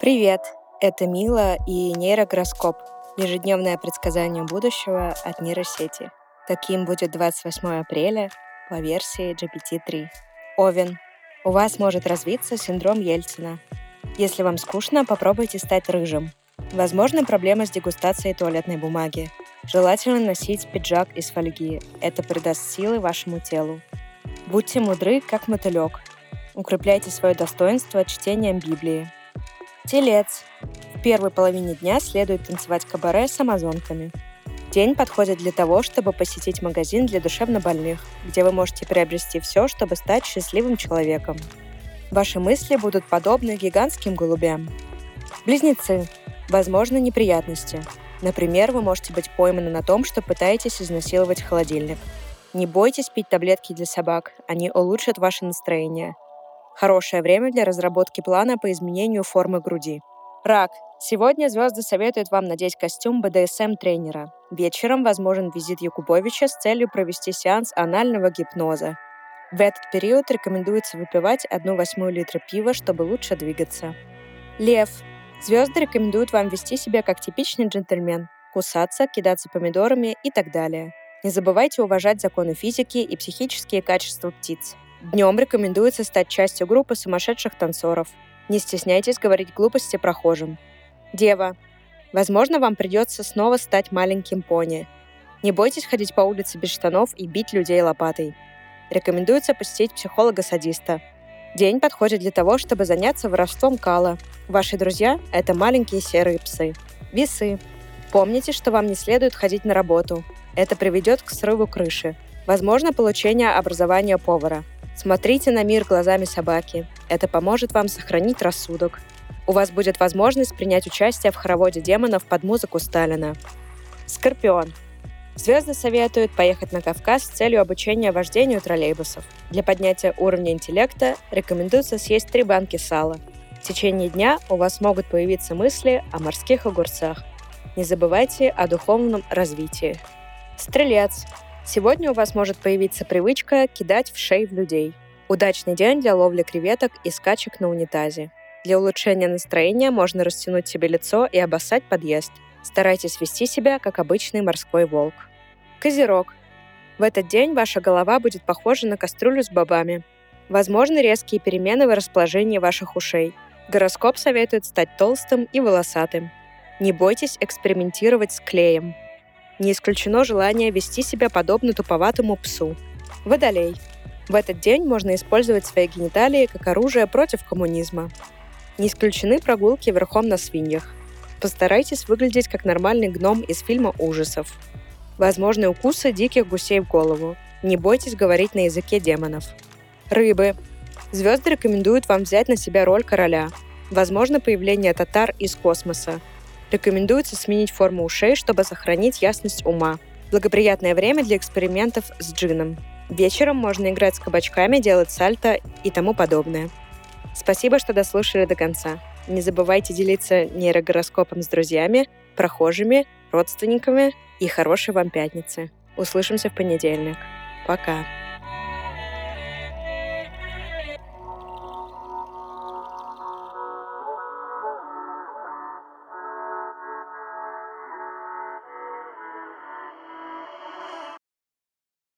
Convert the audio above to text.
Привет! Это Мила и нейрогороскоп. Ежедневное предсказание будущего от нейросети. Каким будет 28 апреля по версии GPT-3. Овен. У вас может развиться синдром Ельцина. Если вам скучно, попробуйте стать рыжим. Возможно, проблема с дегустацией туалетной бумаги. Желательно носить пиджак из фольги. Это придаст силы вашему телу. Будьте мудры, как мотылек. Укрепляйте свое достоинство чтением Библии. Телец. В первой половине дня следует танцевать кабаре с амазонками. День подходит для того, чтобы посетить магазин для душевнобольных, где вы можете приобрести все, чтобы стать счастливым человеком. Ваши мысли будут подобны гигантским голубям. Близнецы. Возможны неприятности. Например, вы можете быть пойманы на том, что пытаетесь изнасиловать холодильник. Не бойтесь пить таблетки для собак, они улучшат ваше настроение. Хорошее время для разработки плана по изменению формы груди. Рак. Сегодня звезды советуют вам надеть костюм БДСМ-тренера. Вечером возможен визит Якубовича с целью провести сеанс анального гипноза. В этот период рекомендуется выпивать 1 восьмую литра пива, чтобы лучше двигаться. Лев. Звезды рекомендуют вам вести себя как типичный джентльмен, кусаться, кидаться помидорами и так далее. Не забывайте уважать законы физики и психические качества птиц. Днем рекомендуется стать частью группы сумасшедших танцоров. Не стесняйтесь говорить глупости прохожим. Дева. Возможно, вам придется снова стать маленьким пони. Не бойтесь ходить по улице без штанов и бить людей лопатой. Рекомендуется посетить психолога-садиста. День подходит для того, чтобы заняться воровством кала. Ваши друзья – это маленькие серые псы. Весы. Помните, что вам не следует ходить на работу. Это приведет к срыву крыши. Возможно, получение образования повара – Смотрите на мир глазами собаки. Это поможет вам сохранить рассудок. У вас будет возможность принять участие в хороводе демонов под музыку Сталина. Скорпион. Звезды советуют поехать на Кавказ с целью обучения вождению троллейбусов. Для поднятия уровня интеллекта рекомендуется съесть три банки сала. В течение дня у вас могут появиться мысли о морских огурцах. Не забывайте о духовном развитии. Стрелец. Сегодня у вас может появиться привычка кидать в шею людей. Удачный день для ловли креветок и скачек на унитазе. Для улучшения настроения можно растянуть себе лицо и обоссать подъезд. Старайтесь вести себя, как обычный морской волк. Козерог. В этот день ваша голова будет похожа на кастрюлю с бобами. Возможны резкие перемены в расположении ваших ушей. Гороскоп советует стать толстым и волосатым. Не бойтесь экспериментировать с клеем. Не исключено желание вести себя подобно туповатому псу. Водолей. В этот день можно использовать свои гениталии как оружие против коммунизма. Не исключены прогулки верхом на свиньях. Постарайтесь выглядеть как нормальный гном из фильма ужасов. Возможны укусы диких гусей в голову. Не бойтесь говорить на языке демонов. Рыбы. Звезды рекомендуют вам взять на себя роль короля. Возможно появление татар из космоса. Рекомендуется сменить форму ушей, чтобы сохранить ясность ума. Благоприятное время для экспериментов с джином. Вечером можно играть с кабачками, делать сальто и тому подобное. Спасибо, что дослушали до конца. Не забывайте делиться нейрогороскопом с друзьями, прохожими, родственниками и хорошей вам пятницы. Услышимся в понедельник. Пока.